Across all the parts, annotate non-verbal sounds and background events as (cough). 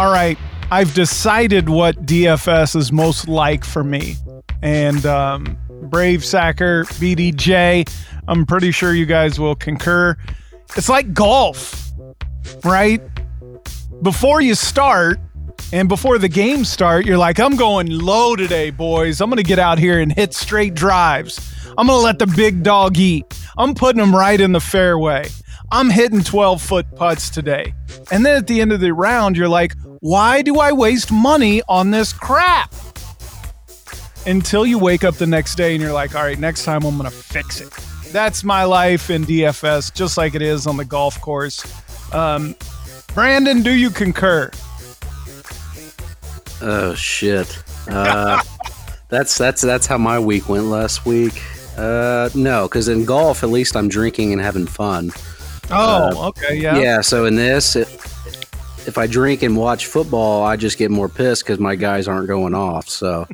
All right, I've decided what DFS is most like for me. And um, Brave Sacker, BDJ, I'm pretty sure you guys will concur. It's like golf, right? Before you start, and before the game start, you're like, I'm going low today, boys. I'm going to get out here and hit straight drives. I'm going to let the big dog eat. I'm putting them right in the fairway. I'm hitting 12 foot putts today. And then at the end of the round, you're like, why do I waste money on this crap? Until you wake up the next day and you're like, all right, next time I'm going to fix it. That's my life in DFS, just like it is on the golf course. Um, Brandon, do you concur? Oh shit. Uh, (laughs) that's that's that's how my week went last week. Uh, no, because in golf, at least I'm drinking and having fun. Oh, uh, okay, yeah. Yeah. So in this, it, if I drink and watch football, I just get more pissed because my guys aren't going off. So,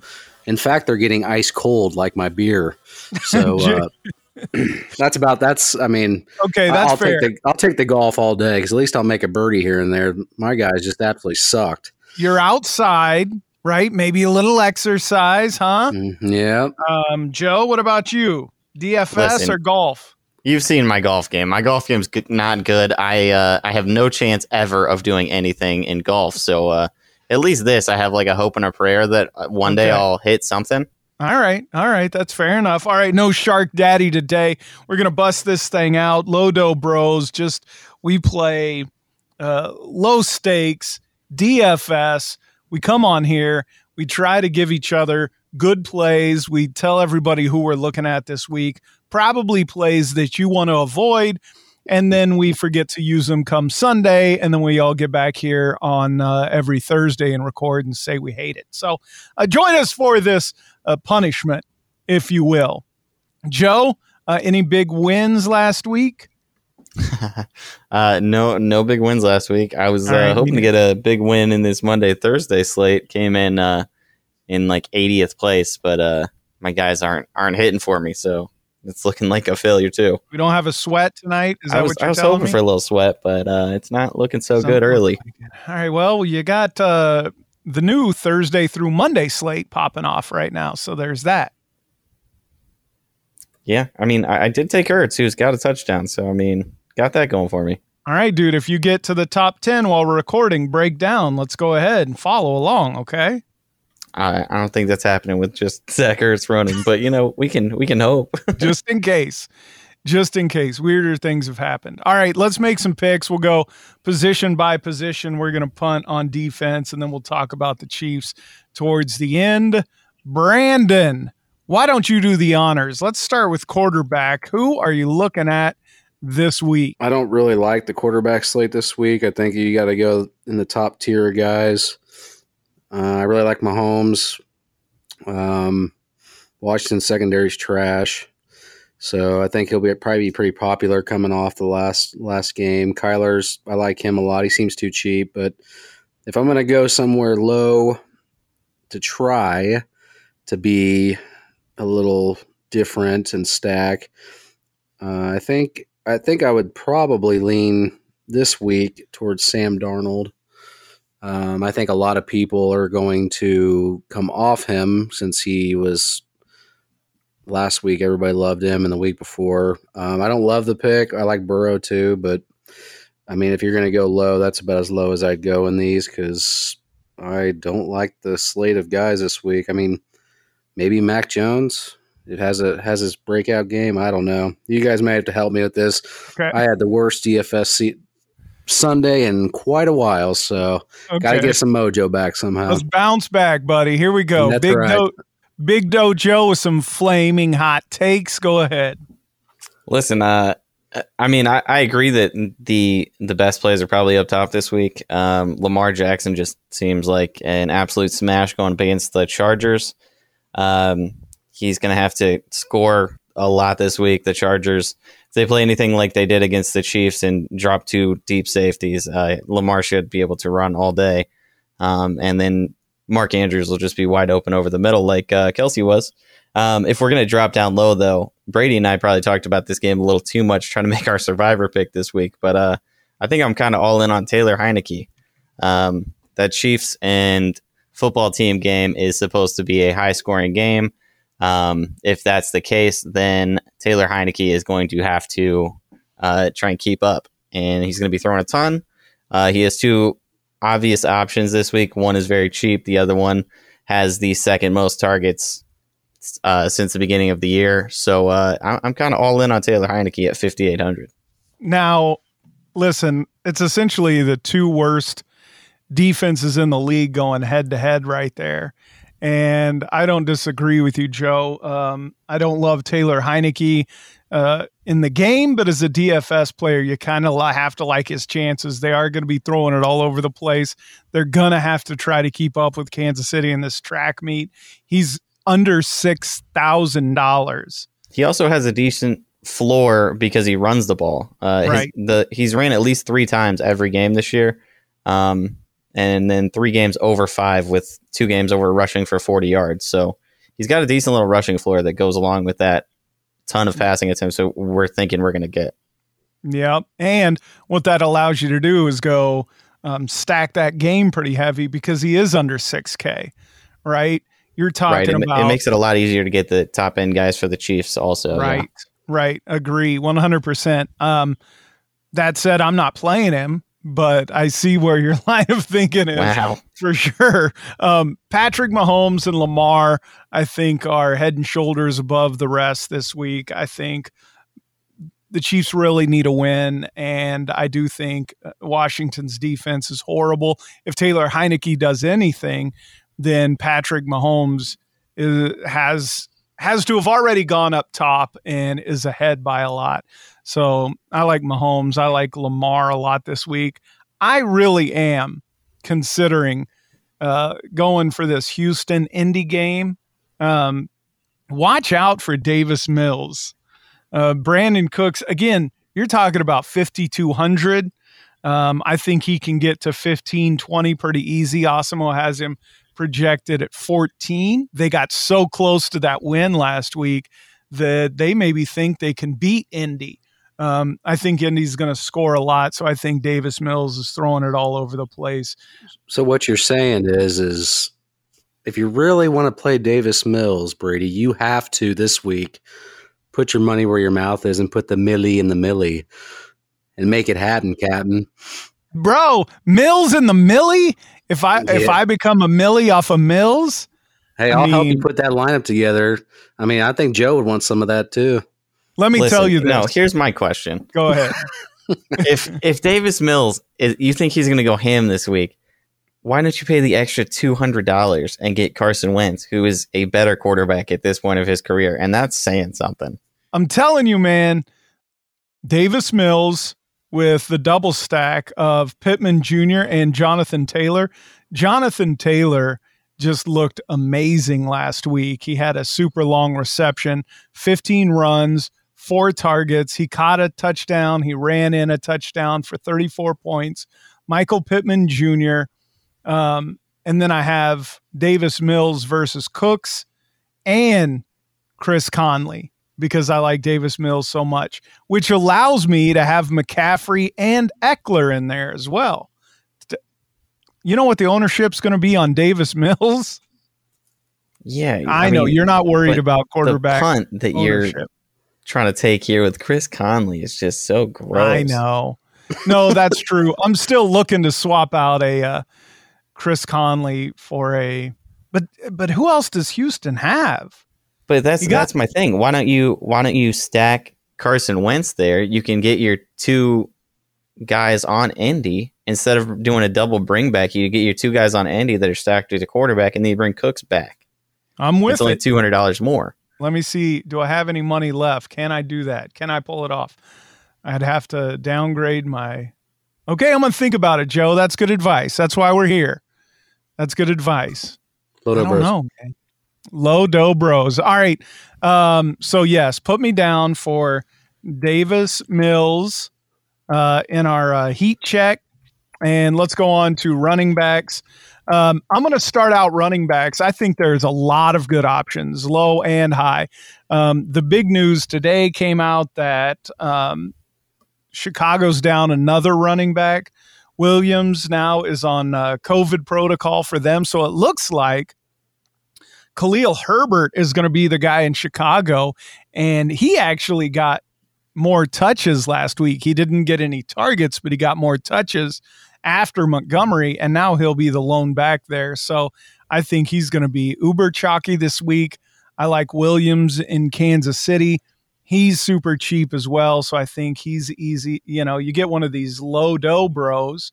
in fact, they're getting ice cold like my beer. So. (laughs) Uh, (clears throat) that's about that's i mean okay that's I'll fair. take the i'll take the golf all day because at least i'll make a birdie here and there my guys just absolutely sucked you're outside right maybe a little exercise huh mm, yeah um joe what about you dfs Listen, or golf You've seen my golf game. My golf game's not good. I uh, I have no chance ever of doing anything in golf. So uh, at least this, I have like a hope and a prayer that uh, one okay. day I'll hit something. All right, all right, that's fair enough. All right, no Shark Daddy today. We're gonna bust this thing out. Low Dough Bros. Just we play uh, low stakes DFS. We come on here. We try to give each other good plays. We tell everybody who we're looking at this week probably plays that you want to avoid. And then we forget to use them come Sunday. And then we all get back here on uh, every Thursday and record and say we hate it. So uh, join us for this uh, punishment, if you will. Joe, uh, any big wins last week? (laughs) uh, no, no big wins last week. I was uh, right, hoping to get a big win in this Monday Thursday slate. Came in uh, in like 80th place, but uh, my guys aren't aren't hitting for me. So it's looking like a failure too. We don't have a sweat tonight. Is that I was, what you're I was hoping me? for a little sweat, but uh, it's not looking so Something good early. Like All right. Well, you got uh, the new Thursday through Monday slate popping off right now, so there's that. Yeah, I mean, I, I did take Ertz, who's got a touchdown, so I mean, got that going for me. All right, dude. If you get to the top ten while we're recording, break down. Let's go ahead and follow along. Okay. I, I don't think that's happening with just Zach Ertz running, but you know we can we can hope (laughs) just in case, just in case weirder things have happened. All right, let's make some picks. We'll go position by position. We're gonna punt on defense, and then we'll talk about the Chiefs towards the end. Brandon, why don't you do the honors? Let's start with quarterback. Who are you looking at this week? I don't really like the quarterback slate this week. I think you got to go in the top tier guys. Uh, I really like Mahomes. Um, Washington secondary's trash, so I think he'll be probably be pretty popular coming off the last last game. Kyler's I like him a lot. He seems too cheap, but if I'm going to go somewhere low to try to be a little different and stack, uh, I think I think I would probably lean this week towards Sam Darnold. Um, I think a lot of people are going to come off him since he was last week. Everybody loved him, and the week before. Um, I don't love the pick. I like Burrow too, but I mean, if you're going to go low, that's about as low as I'd go in these because I don't like the slate of guys this week. I mean, maybe Mac Jones. It has a has his breakout game. I don't know. You guys may have to help me with this. Okay. I had the worst DFS seat Sunday in quite a while, so okay. got to get some mojo back somehow. Let's bounce back, buddy. Here we go. Big right. Do- Big Dojo with some flaming hot takes. Go ahead. Listen, uh, I mean, I, I, agree that the the best plays are probably up top this week. Um, Lamar Jackson just seems like an absolute smash going up against the Chargers. Um, he's going to have to score a lot this week. The Chargers they play anything like they did against the Chiefs and drop two deep safeties, uh, Lamar should be able to run all day. Um, and then Mark Andrews will just be wide open over the middle like uh, Kelce was. Um, if we're going to drop down low, though, Brady and I probably talked about this game a little too much trying to make our survivor pick this week. But uh, I think I'm kind of all in on Taylor Heinicke. Um, that Chiefs and football team game is supposed to be a high scoring game. Um, if that's the case, then Taylor Heinicke is going to have to uh, try and keep up, and he's going to be throwing a ton. Uh, he has two obvious options this week. One is very cheap. The other one has the second most targets uh, since the beginning of the year. So uh, I'm, I'm kind of all in on Taylor Heinicke at 5,800. Now, listen, it's essentially the two worst defenses in the league going head to head right there. And I don't disagree with you, Joe. Um, I don't love Taylor Heinicke uh, in the game, but as a DFS player, you kind of have to like his chances. They are going to be throwing it all over the place. They're going to have to try to keep up with Kansas City in this track meet. He's under $6,000. He also has a decent floor because he runs the ball. Uh, right. His, the he's ran at least three times every game this year, um, and then three games over five with two games over rushing for forty yards. So he's got a decent little rushing floor that goes along with that ton of passing attempts. So we're thinking we're going to get. Yeah. and what that allows you to do is go um, stack that game pretty heavy because he is under six K, right? You're talking right. about it makes it a lot easier to get the top end guys for the Chiefs also. Right. Yeah. Right. Agree. 100%. Um, that said, I'm not playing him, but I see where your (laughs) line of thinking is wow. for sure. Um, Patrick Mahomes and Lamar, I think, are head and shoulders above the rest this week. I think the Chiefs really need a win, and I do think uh, Washington's defense is horrible. If Taylor Heinicke does anything, then Patrick Mahomes is, has has to have already gone up top and is ahead by a lot. So I like Mahomes. I like Lamar a lot this week. I really am considering uh, going for this Houston Indy game. Um, watch out for Davis Mills. Uh, Brandin Cooks, again, you're talking about 5,200. Um, I think he can get to 15, 20 pretty easy. Awesemo has him projected at 14. They got so close to that win last week that they maybe think they can beat Indy. Um, I think Indy's going to score a lot, so I think Davis Mills is throwing it all over the place. So what you're saying is, is if you really want to play Davis Mills, Brady, you have to this week put your money where your mouth is and put the millie in the millie and make it happen, Captain. Bro, Mills in the millie if I yeah. if I become a millie off of Mills, hey, I'll mean, help you put that lineup together. I mean, I think Joe would want some of that too. Let me Listen, tell you this. No, here's my question. Go ahead. (laughs) if if Davis Mills, is, you think he's going to go ham this week? Why don't you pay the extra two hundred dollars and get Carson Wentz, who is a better quarterback at this point of his career, and that's saying something. I'm telling you, man. Davis Mills, with the double stack of Pittman Jr. and Jonathan Taylor. Jonathan Taylor just looked amazing last week. He had a super long reception, 15 runs, four targets. He caught a touchdown. He ran in a touchdown for 34 points. Michael Pittman Jr. Um, and then I have Davis Mills versus Cooks and Chris Conley because I like Davis Mills so much, which allows me to have McCaffrey and Ekeler in there as well. You know what the ownership's going to be on Davis Mills? Yeah, I, I know mean, you're not worried about quarterback punt that ownership. you're trying to take here with Chris Conley is just so gross. I know. No, that's true. I'm still looking to swap out a uh, Chris Conley for a but but who else does Houston have? But that's got, that's my thing. Why don't you why don't you stack Carson Wentz there? You can get your two guys on Indy instead of doing a double bring back. You get your two guys on Indy that are stacked as the quarterback, and then you bring Cooks back. I'm with it's only two hundred dollars more. Let me see. Do I have any money left? Can I do that? Can I pull it off? I'd have to downgrade my. Okay, I'm gonna think about it, Joe. That's good advice. That's why we're here. That's good advice. I don't know, man. Low dough bros. All right. Um, so yes, put me down for Davis Mills uh, in our uh, heat check, and let's go on to running backs. Um, I'm going to start out running backs. I think there's a lot of good options, low and high. Um, the big news today came out that um, Chicago's down another running back Williams now is on uh, COVID protocol for them. So it looks like Khalil Herbert is going to be the guy in Chicago. And he actually got more touches last week. He didn't get any targets, but he got more touches after Montgomery. And now he'll be the lone back there. So I think he's going to be uber chalky this week. I like Williams in Kansas City. He's super cheap as well. So I think he's easy. You know, you get one of these low dough bros,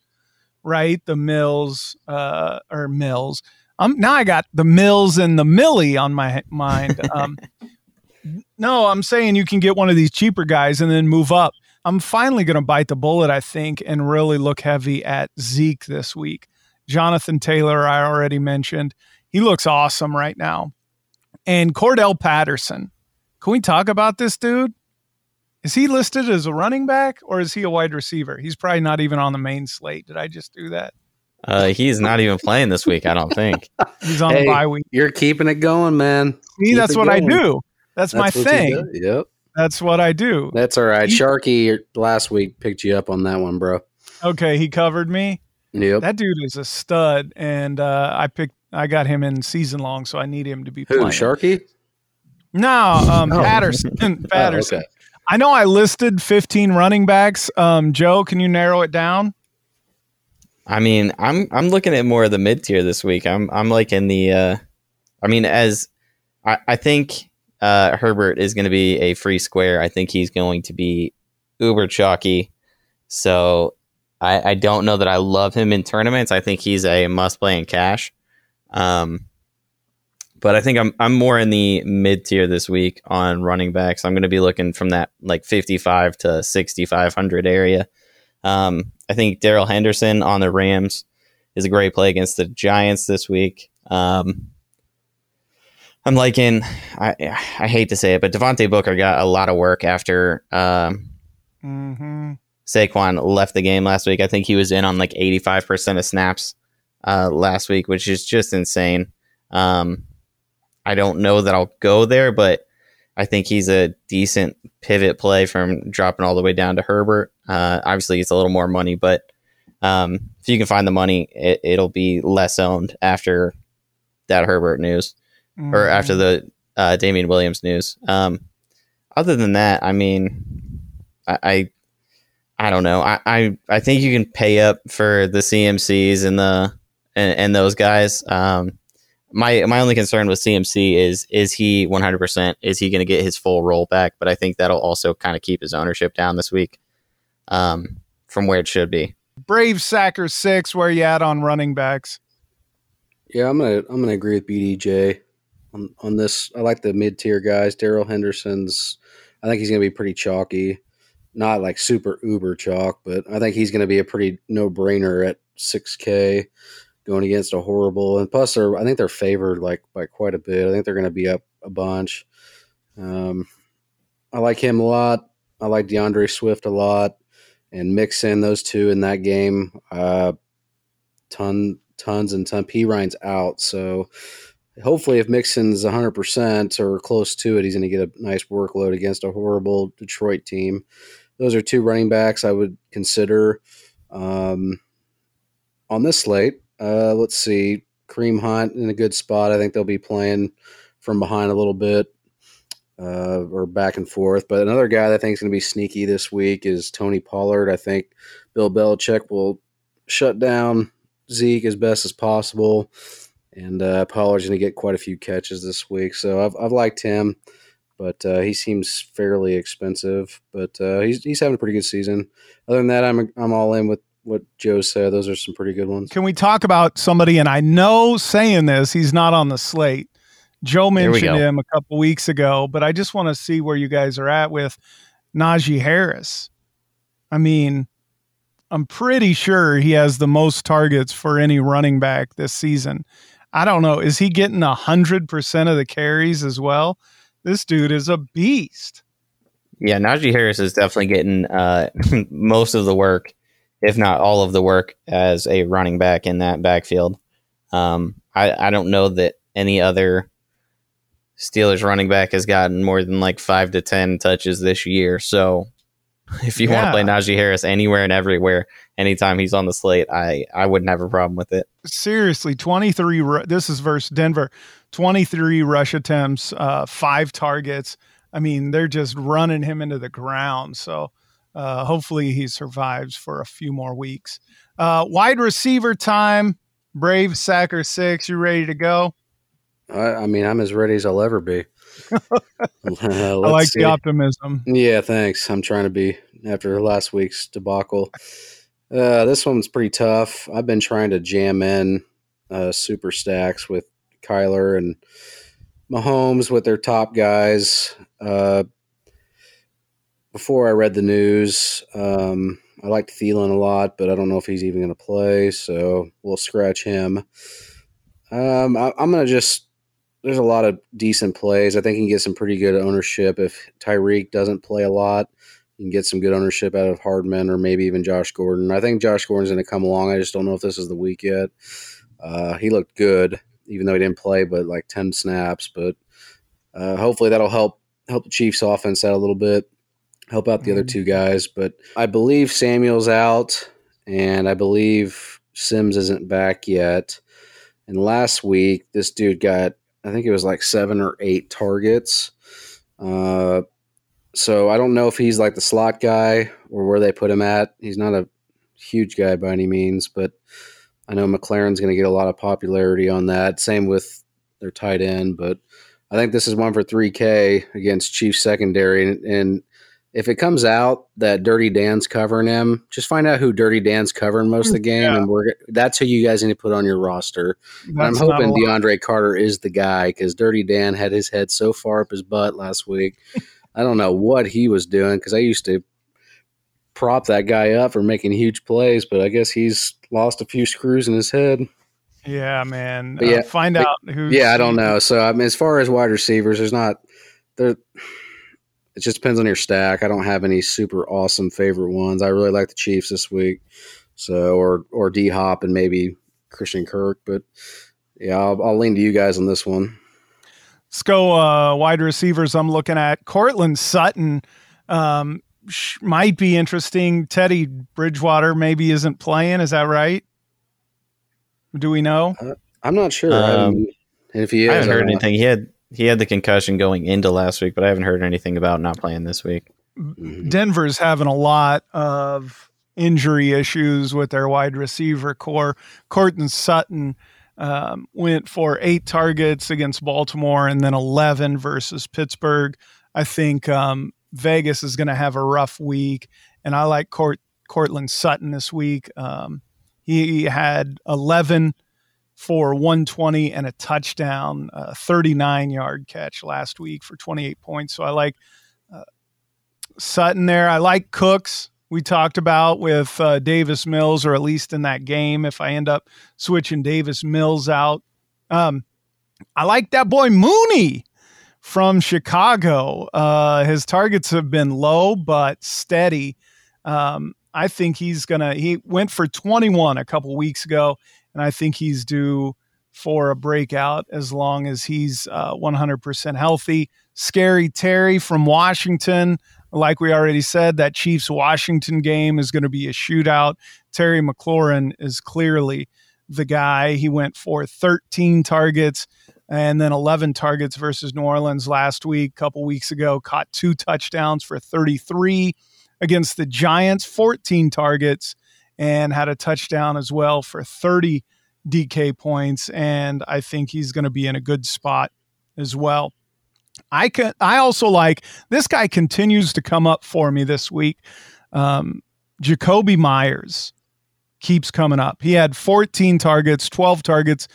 right? The Mills uh, or Mills. Um, now I got the Mills and the Millie on my mind. Um, (laughs) no, I'm saying you can get one of these cheaper guys and then move up. I'm finally going to bite the bullet, I think, and really look heavy at Zeke this week. Jonathan Taylor, I already mentioned. He looks awesome right now. And Cordarrelle Patterson. Can we talk about this dude? Is he listed as a running back or is he a wide receiver? He's probably not even on the main slate. Did I just do that? Uh, he's not even playing this week, I don't think. (laughs) He's on hey, a bye week. You're keeping it going, man. See, Keep that's what going. I do. That's, that's my thing. Yep. That's what I do. That's all right. He, Sharky last week picked you up on that one, bro. Okay, he covered me. Yep. That dude is a stud, and uh, I picked. I got him in season long, so I need him to be Who, playing. Sharky? No, um, oh. Patterson. Patterson. (laughs) Oh, okay. I know I listed 15 running backs. Um, Joe, can you narrow it down? I mean, I'm I'm looking at more of the mid tier this week. I'm I'm like in the. Uh, I mean, as I, I think uh, Herbert is going to be a free square. I think he's going to be uber chalky. So I, I don't know that I love him in tournaments. I think he's a must play in cash. Um, but I think I'm I'm more in the mid tier this week on running backs. I'm going to be looking from that like 55 to 6500 area. Um, I think Darrell Henderson on the Rams is a great play against the Giants this week. Um, I'm liking, I, I hate to say it, but Devontae Booker got a lot of work after um, mm-hmm. Saquon left the game last week. I think he was in on like 85% of snaps uh, last week, which is just insane. Um, I don't know that I'll go there, but I think he's a decent pivot play from dropping all the way down to Herbert. Uh, obviously, it's a little more money, but um, if you can find the money, it, will be less owned after that Herbert news mm-hmm. or after the uh, Damien Williams news. Um, other than that, I mean, I, I, I don't know. I, I, I think you can pay up for the CMCs and the and, and those guys. Um, my my only concern with CMC is is he 100% is he going to get his full roll back? But I think that'll also kind of keep his ownership down this week um, from where it should be. Brave Sacker six, where you at on running backs? Yeah, I'm gonna I'm gonna agree with BDJ on on this. I like the mid tier guys. Darrell Henderson's. I think he's gonna be pretty chalky, not like super uber chalk, but I think he's gonna be a pretty no brainer at 6K going against a horrible. And plus, they're I think they're favored like by quite a bit. I think they're gonna be up a bunch. Um, I like him a lot. I like D'Andre Swift a lot, and mix in those two in that game. Uh, ton, tons and ton. Perine's out, so hopefully, if Mixon's 100 percent or close to it, he's going to get a nice workload against a horrible Detroit team. Those are two running backs I would consider um, on this slate. Uh, let's see, Kareem Hunt in a good spot. I think they'll be playing from behind a little bit uh, or back and forth. But another guy that I think is going to be sneaky this week is Tony Pollard. I think Bill Belichick will shut down Zeke as best as possible, and uh, Pollard's going to get quite a few catches this week. So I've, I've liked him, but uh, he seems fairly expensive. But uh, he's he's having a pretty good season. Other than that, I'm I'm all in with what Joe said. Those are some pretty good ones. Can we talk about somebody? And I know saying this, he's not on the slate Joe mentioned him a couple weeks ago, but I just want to see where you guys are at with Najee Harris. I mean, I'm pretty sure he has the most targets for any running back this season. I don't know. Is he getting a hundred percent of the carries as well? This dude is a beast. Yeah, Najee Harris is definitely getting uh, (laughs) most of the work, if not all of the work, as a running back in that backfield. Um, I, I don't know that any other Steelers running back has gotten more than like five to ten touches this year. So (laughs) If you want to play Najee Harris anywhere and everywhere, anytime he's on the slate, I I wouldn't have a problem with it. Seriously, twenty three. This is versus Denver. Twenty three rush attempts, uh, five targets. I mean, they're just running him into the ground. So uh, hopefully he survives for a few more weeks. Uh, wide receiver time. Brave Sacker six. You ready to go? I, I mean, I'm as ready as I'll ever be. (laughs) I like see. the optimism. Yeah, thanks. I'm trying to be after last week's debacle. Uh, this one's pretty tough. I've been trying to jam in uh, super stacks with Kyler and Mahomes with their top guys. Uh, before I read the news, um, I liked Thielen a lot, but I don't know if he's even going to play, so we'll scratch him. Um, I, am going to just. There's a lot of decent plays. I think he can get some pretty good ownership if Tyreek doesn't play a lot. You can get some good ownership out of Hardman or maybe even Josh Gordon. I think Josh Gordon's going to come along. I just don't know if this is the week yet. Uh, he looked good, even though he didn't play, but like ten snaps. But uh, hopefully that'll help help the Chiefs' offense out a little bit help out the other mm-hmm. two guys. But I believe Samuel's out, and I believe Sims isn't back yet. And last week, this dude got, I think it was like seven or eight targets. Uh, so I don't know if he's like the slot guy or where they put him at. He's not a huge guy by any means, but I know McLaurin's going to get a lot of popularity on that. Same with their tight end, but I think this is one for 3K against Chief secondary. And, and if it comes out that Dirty Dan's covering him, just find out who Dirty Dan's covering most of the game, yeah. and we're that's who you guys need to put on your roster. I'm hoping DeAndre Carter is the guy because Dirty Dan had his head so far up his butt last week. I don't know what he was doing because I used to prop that guy up for making huge plays, but I guess he's lost a few screws in his head. Yeah, man. But yeah, uh, find but, out who. Yeah, I don't know. So I mean, as far as wide receivers, there's not there it just depends on your stack. I don't have any super awesome favorite ones. I really like the Chiefs this week, so or or D Hop and maybe Christian Kirk. But yeah, I'll, I'll lean to you guys on this one. Let's go uh, wide receivers. I'm looking at Courtland Sutton. Um, sh- might be interesting. Teddy Bridgewater maybe isn't playing. Is that right? Do we know? Uh, I'm not sure. Um, if he is, I haven't heard anything. He had he had the concussion going into last week, but I haven't heard anything about not playing this week. Mm-hmm. Denver's having a lot of injury issues with their wide receiver core. Courtland Sutton um, went for eight targets against Baltimore and then 11 versus Pittsburgh. I think um, Vegas is going to have a rough week, and I like Court, Courtland Sutton this week. Um, he had 11 for 120 and a touchdown, uh, 39 yard catch last week for 28 points. So I like uh, Sutton there. I like Cooks. We talked about with uh, Davis Mills, or at least in that game, if I end up switching Davis Mills out. Um, I like that boy Mooney from Chicago. Uh, his targets have been low but steady. Um, I think he's gonna. He went for 21 a couple weeks ago and I think he's due for a breakout as long as he's uh, 100% healthy. Scary Terry from Washington. Like we already said, that Chiefs Washington game is going to be a shootout. Terry McLaurin is clearly the guy. He went for 13 targets and then 11 targets versus New Orleans last week, couple weeks ago, caught two touchdowns for 33 against the Giants, 14 targets and had a touchdown as well for 30 DK points. And I think he's going to be in a good spot as well. I can. I also like this guy continues to come up for me this week. Um, Jakobi Meyers keeps coming up. He had 14 targets, 12 targets,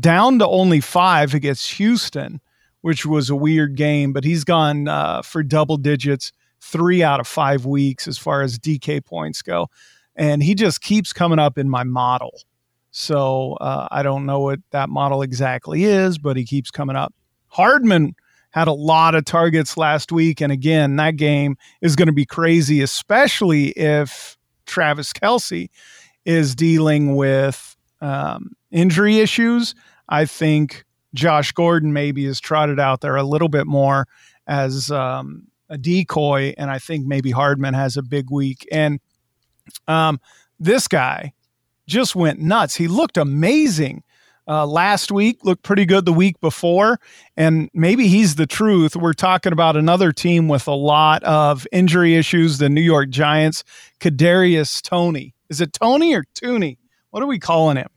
down to only five against Houston, which was a weird game. But he's gone uh, for double digits three out of five weeks as far as DK points go and he just keeps coming up in my model. So uh, I don't know what that model exactly is, but he keeps coming up. Hardman had a lot of targets last week, and again, that game is going to be crazy, especially if Travis Kelce is dealing with um, injury issues. I think Josh Gordon maybe is trotted out there a little bit more as um, a decoy, and I think maybe Hardman has a big week. And um, this guy just went nuts. He looked amazing uh, last week, looked pretty good the week before, and maybe he's the truth. We're talking about another team with a lot of injury issues, the New York Giants. Kadarius Toney. Is it Tony or Tooney? What are we calling him?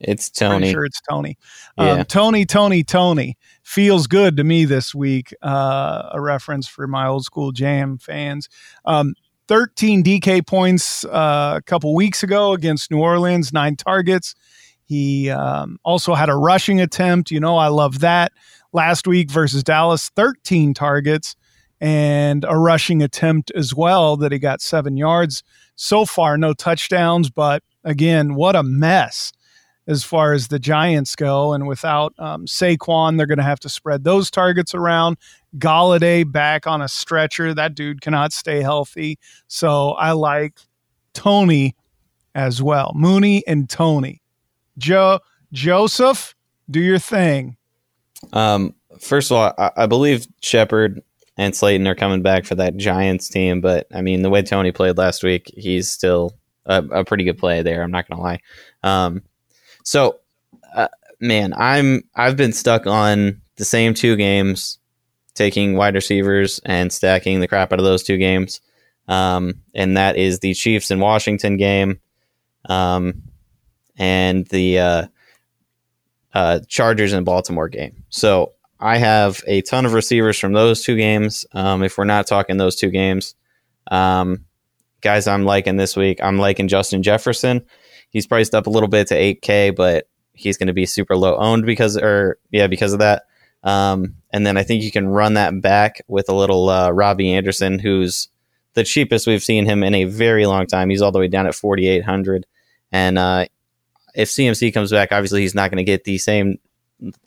It's Tony. Pretty sure it's Tony. Um, Tony, Tony, Tony feels good to me this week. Uh, a reference for my old school jam fans. Um, 13 DK points uh, a couple weeks ago against New Orleans, nine targets. He um, also had a rushing attempt. You know, I love that. Last week versus Dallas, 13 targets and a rushing attempt as well that he got seven yards. So far, no touchdowns, but again, what a mess as far as the Giants go. And without um, Saquon, they're going to have to spread those targets around. Golladay back on a stretcher. That dude cannot stay healthy. So I like Toney as well. Mooney and Toney. Joe Joseph, do your thing. Um, first of all, I, I believe Shepard and Slayton are coming back for that Giants team, but I mean the way Toney played last week, he's still a, a pretty good play there. I'm not gonna lie. Um, so, uh, man, I'm I've been stuck on the same two games, taking wide receivers and stacking the crap out of those two games, um, and that is the Chiefs and Washington game. Um, and the uh, uh, Chargers and Baltimore game. So I have a ton of receivers from those two games. Um, if we're not talking those two games, um, guys, I'm liking this week. I'm liking Justin Jefferson. He's priced up a little bit to 8K, but he's going to be super low owned because, or yeah, because of that. Um, and then I think you can run that back with a little uh, Robbie Anderson, who's the cheapest we've seen him in a very long time. He's all the way down at 4,800. And uh, if CMC comes back, obviously he's not going to get the same,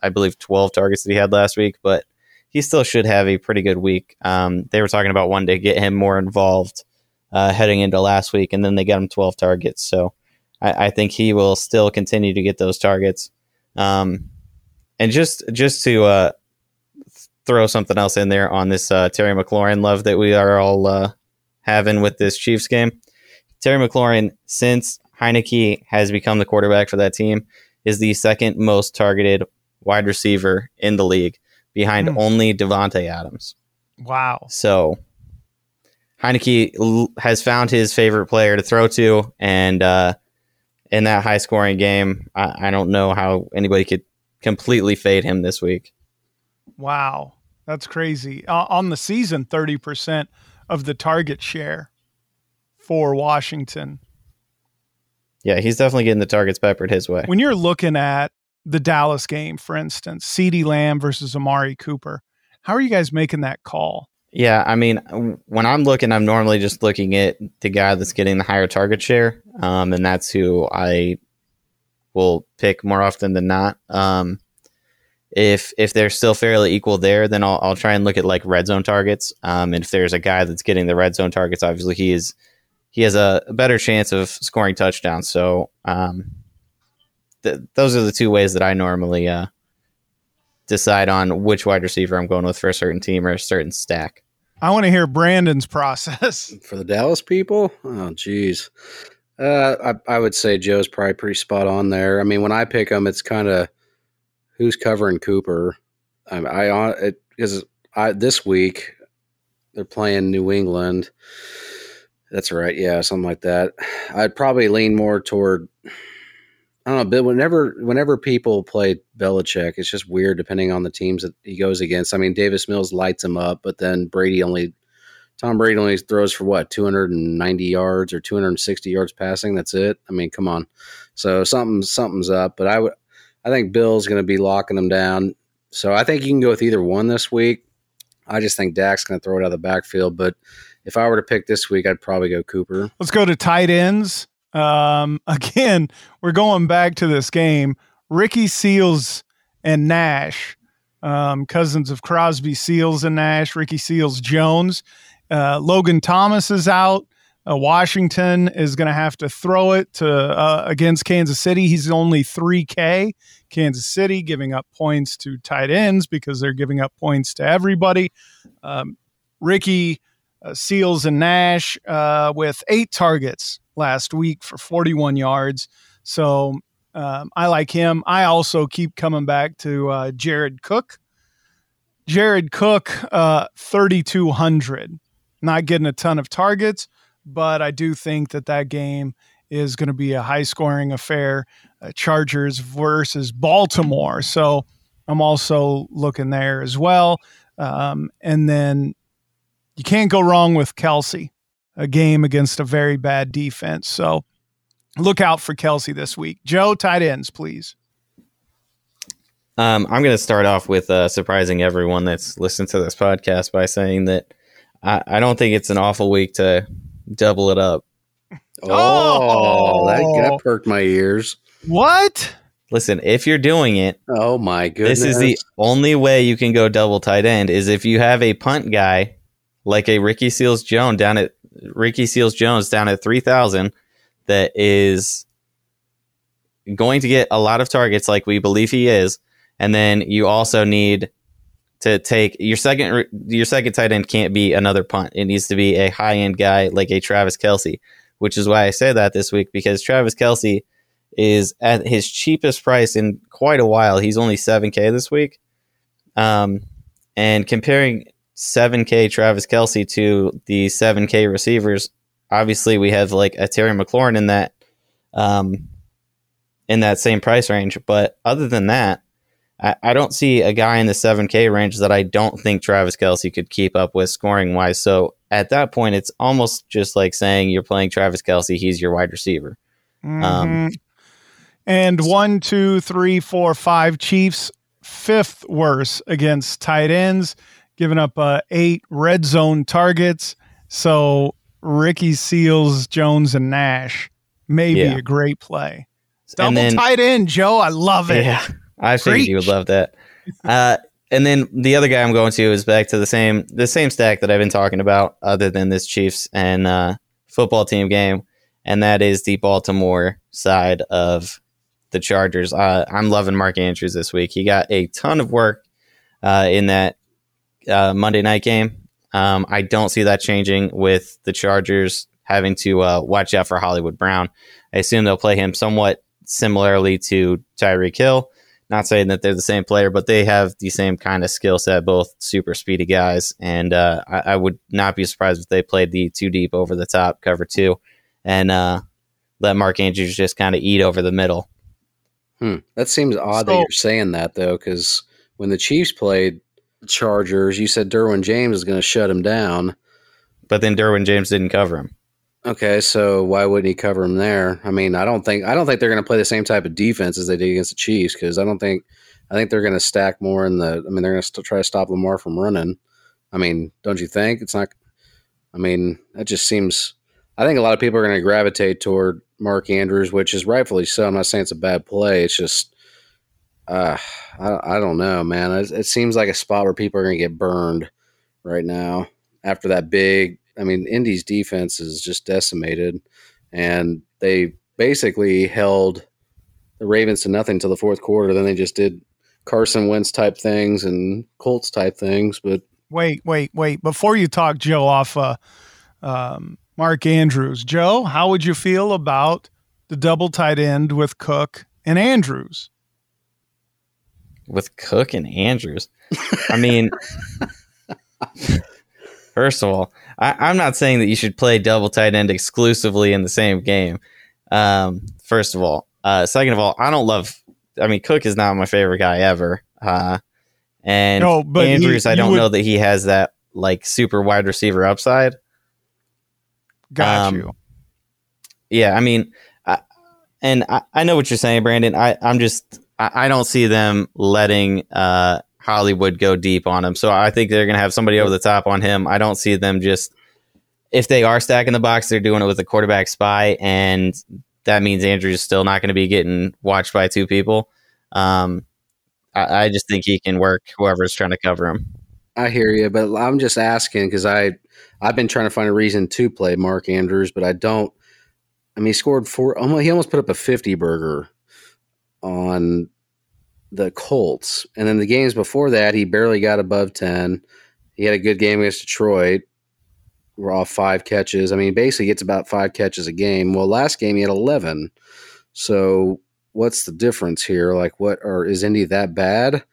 I believe, 12 targets that he had last week, but he still should have a pretty good week. Um, they were talking about one to get him more involved uh, heading into last week, and then they got him 12 targets. So I, I think he will still continue to get those targets. Um, and just just to uh, throw something else in there on this uh, Terry McLaurin love that we are all uh, having with this Chiefs game. Terry McLaurin, since Heinicke has become the quarterback for that team, is the second most targeted wide receiver in the league, behind mm. only Davante Adams. Wow! So Heinicke l- has found his favorite player to throw to, and uh, in that high scoring game, I-, I don't know how anybody could completely fade him this week. Wow, that's crazy! Uh, on the season, thirty percent of the target share for Washington. Yeah, he's definitely getting the targets peppered his way. When you're looking at the Dallas game, for instance, CeeDee Lamb versus Amari Cooper, how are you guys making that call? Yeah, I mean, when I'm looking, I'm normally just looking at the guy that's getting the higher target share, um, and that's who I will pick more often than not. Um, if if they're still fairly equal there, then I'll, I'll try and look at like red zone targets. Um, and if there's a guy that's getting the red zone targets, obviously he is he has a better chance of scoring touchdowns. So um, th- those are the two ways that I normally uh, decide on which wide receiver I'm going with for a certain team or a certain stack. I want to hear Brandon's process (laughs) for the Dallas people. Oh, geez. Uh, I, I would say Joe's probably pretty spot on there. I mean, when I pick them, it's kind of who's covering Cooper. I, I it because I this week they're playing New England. That's right. Yeah, something like that. I'd probably lean more toward. I don't know, but whenever whenever people play Belichick, it's just weird depending on the teams that he goes against. I mean, Davis Mills lights him up, but then Brady only Tom Brady only throws for what 290 yards or 260 yards passing. That's it. I mean, come on. So something something's up, but I would I think Bill's going to be locking them down. So I think you can go with either one this week. I just think Dak's going to throw it out of the backfield, but if I were to pick this week, I'd probably go Cooper. Let's go to tight ends. Um, (laughs) again, we're going back to this game. Ricky Seals and Nash, um, cousins of Crosby, Seals and Nash. Ricky Seals Jones. Uh, Logan Thomas is out. Uh, Washington is going to have to throw it to uh, against Kansas City. He's only 3K. Kansas City giving up points to tight ends because they're giving up points to everybody. Um, Ricky uh, Seals and Nash uh, with eight targets last week for 41 yards. So um, I like him. I also keep coming back to uh, Jared Cook. Jared Cook, uh, 3,200. Not getting a ton of targets, but I do think that that game is going to be a high scoring affair. Uh, Chargers versus Baltimore. So I'm also looking there as well. Um, and then you can't go wrong with Kelce, a game against a very bad defense. So look out for Kelce this week. Joe, tight ends, please. Um, I'm going to start off with uh, surprising everyone that's listened to this podcast by saying that I, I, don't think it's an awful week to double it up. Oh, oh. That, that perked my ears. What? Listen, if you're doing it, oh my goodness, this is the only way you can go double tight end is if you have a punt guy like a Ricky Seals Jones down at Ricky Seals Jones down at three thousand that is going to get a lot of targets like we believe he is and then you also need to take your second your second tight end can't be another punt. It needs to be a high end guy like a Travis Kelce which is why I say that this week because Travis Kelce is at his cheapest price in quite a while. He's only seven K this week. Um, and comparing seven K Travis Kelce to the seven K receivers, obviously we have like a Terry McLaurin in that um in that same price range. But other than that, I, I don't see a guy in the 7K range that I don't think Travis Kelce could keep up with scoring wise. So at that point, it's almost just like saying you're playing Travis Kelce, he's your wide receiver. Mm-hmm. Um, and one, two, three, four, five Chiefs, fifth worst against tight ends, giving up uh, eight red zone targets. So Ricky Seals, Jones, and Nash may yeah. be a great play. Double then, tight end, Joe. I love it. Yeah. (laughs) I figured you would love that. Uh, and then the other guy I'm going to is back to the same the same stack that I've been talking about, other than this Chiefs and uh, football team game, and that is the Baltimore side of the Chargers. Uh, I'm loving Mark Andrews this week. He got a ton of work uh, in that uh, Monday night game. Um, I don't see that changing with the Chargers having to uh, watch out for Hollywood Brown. I assume they'll play him somewhat similarly to Tyreek Hill. Not saying that they're the same player, but they have the same kind of skill set, both super speedy guys. And uh, I, I, would not be surprised if they played the two deep over the top cover two and uh, let Mark Andrews just kind of eat over the middle. Hmm. That seems odd so, that you're saying that, though, because when the Chiefs played Chargers, you said Derwin James is going to shut him down. But then Derwin James didn't cover him. Okay, so why wouldn't he cover him there? I mean, I don't think I don't think they're going to play the same type of defense as they did against the Chiefs because I don't think I think they're going to stack more in the. I mean, they're going to still try to stop Lamar from running. I mean, don't you think? It's not. I mean, that just seems. I think a lot of people are going to gravitate toward Mark Andrews, which is rightfully so. I'm not saying it's a bad play. It's just, uh, I, I don't know, man. It, it seems like a spot where people are going to get burned right now after that big I mean, Indy's defense is just decimated, and they basically held the Ravens to nothing until the fourth quarter. Then they just did Carson Wentz type things and Colts type things. But wait, wait, wait! Before you talk Joe off uh, um, Mark Andrews, Joe, how would you feel about the double tight end with Cook and Andrews? With Cook and Andrews, I mean. (laughs) First of all, I, am not saying that you should play double tight end exclusively in the same game. Um, first of all, uh, second of all, I don't love. I mean, Cook is not my favorite guy ever. Uh, and no, but Andrews, he, I don't would, know that he has that like super wide receiver upside. Got um, you. Yeah, I mean, I, and I, I know what you're saying, Brandon. I, I'm just I, I don't see them letting uh, Hollywood go deep on him. So I think they're going to have somebody over the top on him. I don't see them just, if they are stacking the box, they're doing it with a quarterback spy. And that means Andrew's is still not going to be getting watched by two people. Um, I, I just think he can work whoever's trying to cover him. I hear you, but I'm just asking because I I've been trying to find a reason to play Mark Andrews, but I don't. I mean, he scored four. He almost put up a 50 burger on the Colts. And then the games before that, he barely got above 10. He had a good game against Detroit. We're off five catches. I mean, basically gets about five catches a game. Well, last game he had eleven. So what's the difference here? Like, what or is Indy that bad,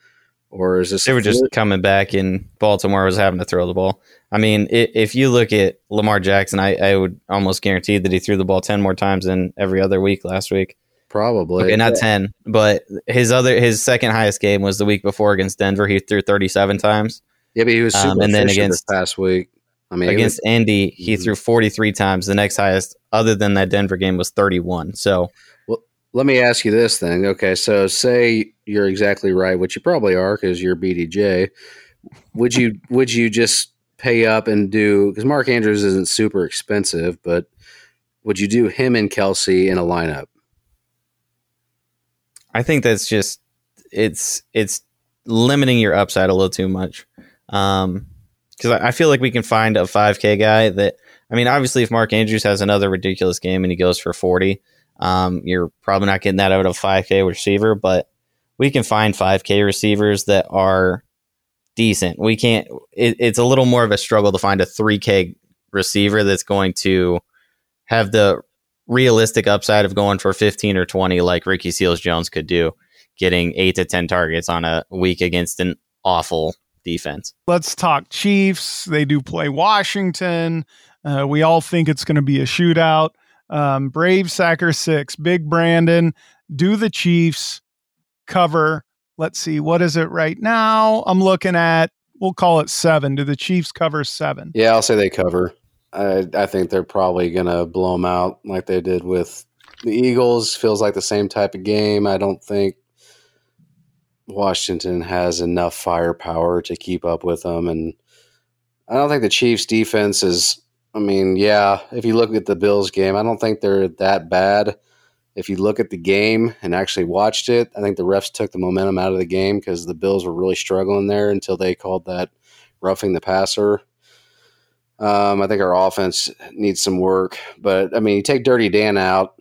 or is this? They were just coming back, and Baltimore was having to throw the ball. I mean, if you look at Lamar Jackson, I, I would almost guarantee that he threw the ball ten more times than every other week last week. Probably. Okay, not yeah. 10, but his other his second highest game was the week before against Denver. He threw 37 times. Yeah, but he was um, and then against past week. I mean, against was, Indy, he mm-hmm. threw 43 times. The next highest, other than that Denver game, was 31. So, well, let me ask you this thing. Okay, so say you're exactly right, which you probably are because you're BDJ. Would you would you just pay up and do because Mark Andrews isn't super expensive, but would you do him and Kelce in a lineup? I think that's just it's it's limiting your upside a little too much. Um, because I, I feel like we can find a 5K guy that I mean, obviously, if Mark Andrews has another ridiculous game and he goes for 40, um, you're probably not getting that out of a 5K receiver, but we can find 5K receivers that are decent. We can't, it, it's a little more of a struggle to find a 3K receiver that's going to have the realistic upside of going for 15 or 20 like Ricky Seals Jones could do, getting eight to 10 targets on a week against an awful defense. Let's talk Chiefs. They do play Washington. Uh, we all think it's going to be a shootout. Um, Brave Sacker six, Big Brandon, do the Chiefs cover? Let's see, what is it right now? I'm looking at, we'll call it seven. Do the Chiefs cover seven? Yeah, I'll say they cover. I, I think they're probably going to blow them out like they did with the Eagles. Feels like the same type of game. I don't think Washington has enough firepower to keep up with them. And I don't think the Chiefs defense is, I mean, yeah, if you look at the Bills game, I don't think they're that bad. If you look at the game and actually watched it, I think the refs took the momentum out of the game because the Bills were really struggling there until they called that roughing the passer um, I think our offense needs some work, but I mean, you take Dirty Dan out.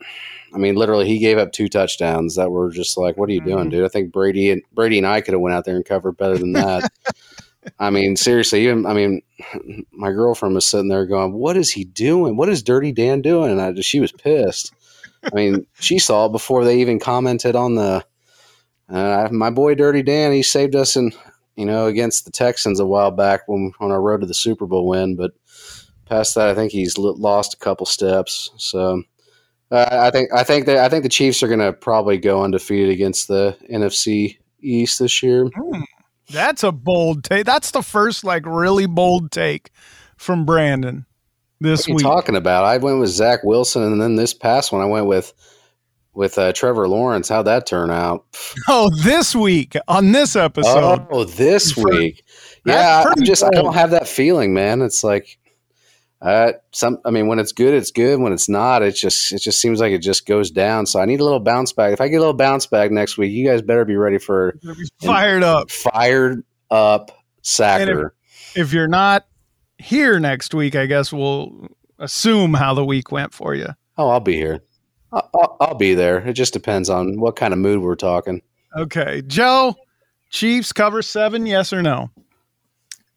I mean, literally, he gave up two touchdowns that were just like, "What are you mm-hmm. doing, dude?" I think Brady and Brady and I could have went out there and covered better than that. (laughs) I mean, seriously, even I mean, my girlfriend was sitting there going, "What is he doing? What is Dirty Dan doing?" And I just, she was pissed. I mean, she saw it before they even commented on the. Uh, my boy Dirty Dan, he saved us in you know against the Texans a while back when on our road to the Super Bowl win, but past that, I think he's lost a couple steps. So uh, I think I think that I think the Chiefs are going to probably go undefeated against the NFC East this year. Hmm. That's a bold take. That's the first like really bold take from Brandon this week. what week. talking about? I went with Zach Wilson, and then this past one I went with with uh, Trevor Lawrence. How'd that turn out? (laughs) Oh, this week on this episode. Oh, this week. yeah, I'm just bold. I don't have that feeling, man. It's like uh, some, I mean, when it's good, it's good. When it's not, it just it just seems like it just goes down. So I need a little bounce back. If I get a little bounce back next week, you guys better be ready for fired up, fired up Sacker. If, if, you're not here next week, I guess we'll assume how the week went for you. Oh, I'll be here. I'll, I'll, I'll be there. It just depends on what kind of mood we're talking. Okay, Joe. Chiefs cover seven, yes or no?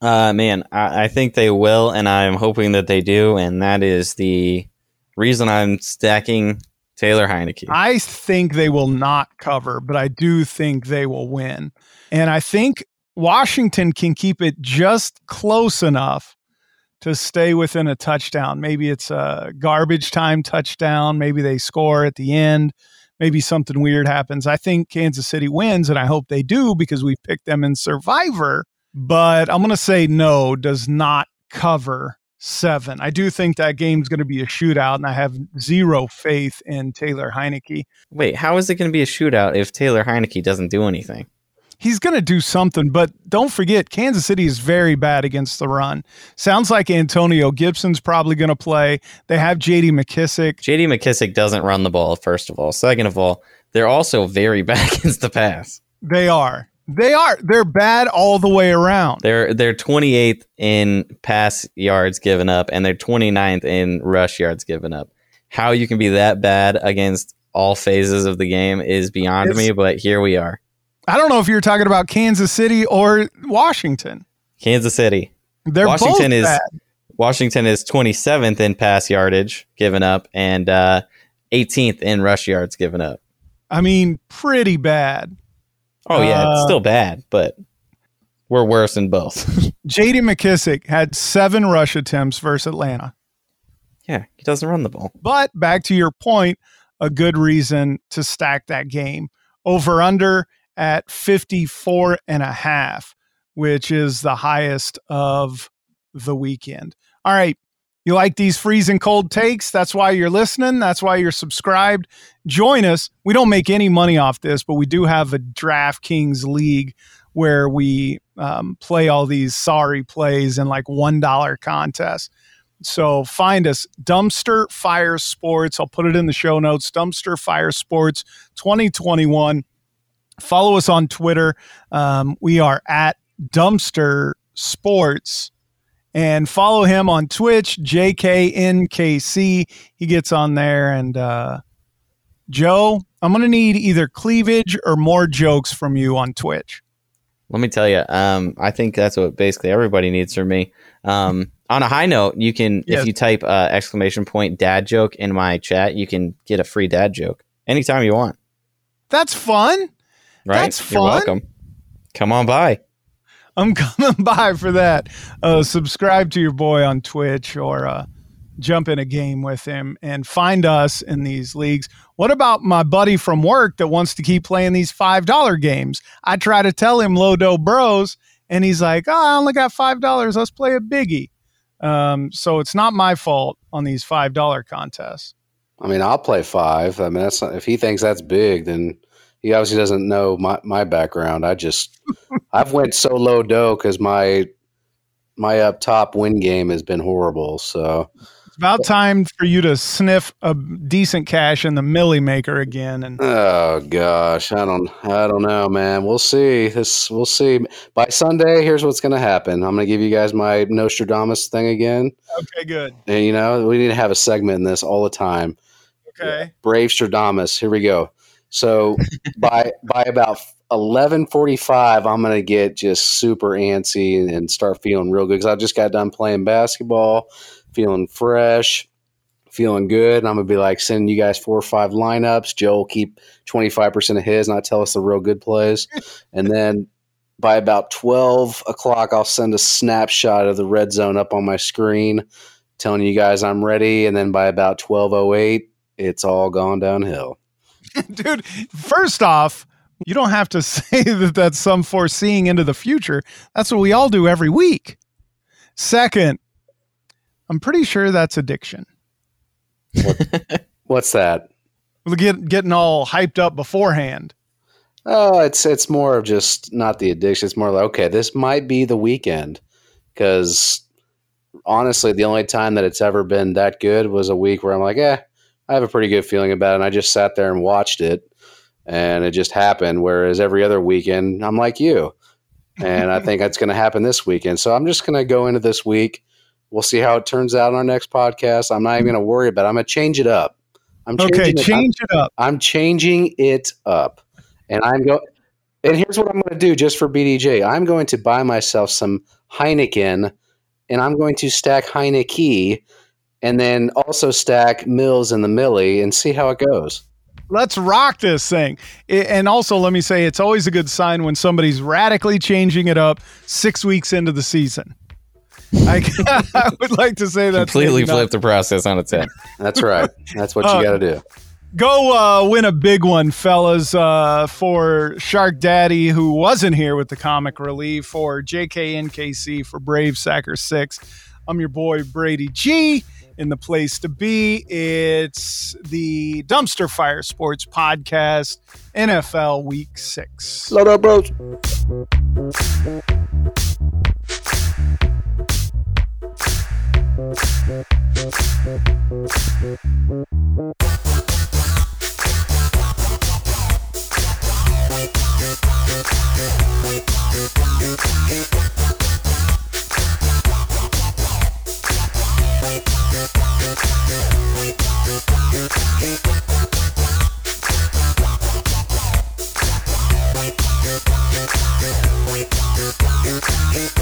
Uh, man, I, I, think they will, and I'm hoping that they do, and that is the reason I'm stacking Taylor Heinicke. I think they will not cover, but I do think they will win. And I think Washington can keep it just close enough to stay within a touchdown. Maybe it's a garbage time touchdown. Maybe they score at the end. Maybe something weird happens. I think Kansas City wins, and I hope they do because we picked them in Survivor but I'm going to say no, does not cover seven. I do think that game's going to be a shootout, and I have zero faith in Taylor Heinicke. Wait, how is it going to be a shootout if Taylor Heinicke doesn't do anything? He's going to do something, but don't forget, Kansas City is very bad against the run. Sounds like Antonio Gibson's probably going to play. They have J.D. McKissick. J.D. McKissick doesn't run the ball, first of all. Second of all, they're also very (laughs) bad against the pass. They are. They are. They're bad all the way around. They're they're 28th in pass yards given up and they're 29th in rush yards given up. How you can be that bad against all phases of the game is beyond it's, me, but here we are. I don't know if you're talking about Kansas City or Washington. Kansas City. They're Washington is bad. Washington is 27th in pass yardage given up and uh, 18th in rush yards given up. I mean, pretty bad. Oh yeah, it's Uh, still bad, but we're worse in both. (laughs) J.D. McKissick had seven rush attempts versus Atlanta. yeah, he doesn't run the ball. But back to your point, a good reason to stack that game. Over under at 54 and a half, which is the highest of the weekend. All right. You like these freezing cold takes? That's why you're listening. That's why you're subscribed. Join us. We don't make any money off this, but we do have a DraftKings league where we um, play all these sorry plays in like $1 contests. So find us, Dumpster Fire Sports. I'll put it in the show notes. Dumpster Fire Sports 2021. Follow us on Twitter. Um, we are at Dumpster Sports. And follow him on Twitch, JKNKC. He gets on there. And uh, Joe, I'm going to need either cleavage or more jokes from you on Twitch. Let me tell you, um, I think that's what basically everybody needs from me. Um, on a high note, you can Yes. if you type uh, exclamation point dad joke in my chat, you can get a free dad joke anytime you want. That's fun. Right? That's You're welcome. Come on by. I'm (laughs) coming by for that. Uh, subscribe to your boy on Twitch or uh, jump in a game with him and find us in these leagues. What about my buddy from work that wants to keep playing these $5 games? I try to tell him low dough bros, and he's like, oh, I only got $5. Let's play a biggie. Um, so it's not my fault on these $5 contests. I mean, I'll play five. I mean, that's not, if he thinks that's big, then he obviously doesn't know my, my background. I just I've went so low dough because my my up top win game has been horrible. So It's about time for you to sniff a decent cash in the Milly Maker again. And oh gosh, I don't I don't know, man. We'll see. This we'll see. By Sunday, here's what's gonna happen. I'm gonna give you guys my Nostradamus thing again. okay, good. And you know, we need to have a segment in this all the time. Okay. Brave Stradamus. Here we go. So (laughs) by by about eleven forty five, I'm gonna get just super antsy and, and start feeling real good because I just got done playing basketball, feeling fresh, feeling good. And I'm gonna be like sending you guys four or five lineups. Joe will keep twenty five percent of his, not tell us the real good plays, and then. By about twelve o'clock, I'll send a snapshot of the red zone up on my screen, telling you guys I'm ready. And then by about twelve oh eight, it's all gone downhill. (laughs) Dude, first off, you don't have to (laughs) say that that's some foreseeing into the future. That's what we all do every week. Second, I'm pretty sure that's addiction. (laughs) What's that? Get getting all hyped up beforehand. Oh, it's it's more of just not the addiction. It's more like okay, this might be the weekend because honestly, the only time that it's ever been that good was a week where I'm like, eh, I have a pretty good feeling about it. And I just sat there and watched it, and it just happened. Whereas every other weekend, I'm like you, and I think that's going to happen this weekend. So I'm just going to go into this week. We'll see how it turns out in our next podcast. I'm not even going to worry about. it. I'm going to change it up. I'm changing Okay, it. I'm- change it up. I'm changing it up. And I'm going and here's what I'm going to do just for BDJ. I'm going to buy myself some Heineken and I'm going to stack Heinicke and then also stack Mills in the Milly and see how it goes. Let's rock this thing. And also, let me say, it's always a good sign when somebody's radically changing it up six weeks into the season. I, (laughs) I would like to say that Completely flip the process on its head. That's right. That's what Uh, you got to do. Go uh, win a big one, fellas, uh, for Shark Daddy, who wasn't here with the comic relief, for JKNKC, for Brave Sacker 6. I'm your boy, Brady G. In the place to be, it's the Dumpster Fire Sports Podcast, NFL Week 6. Load up, bros. Thank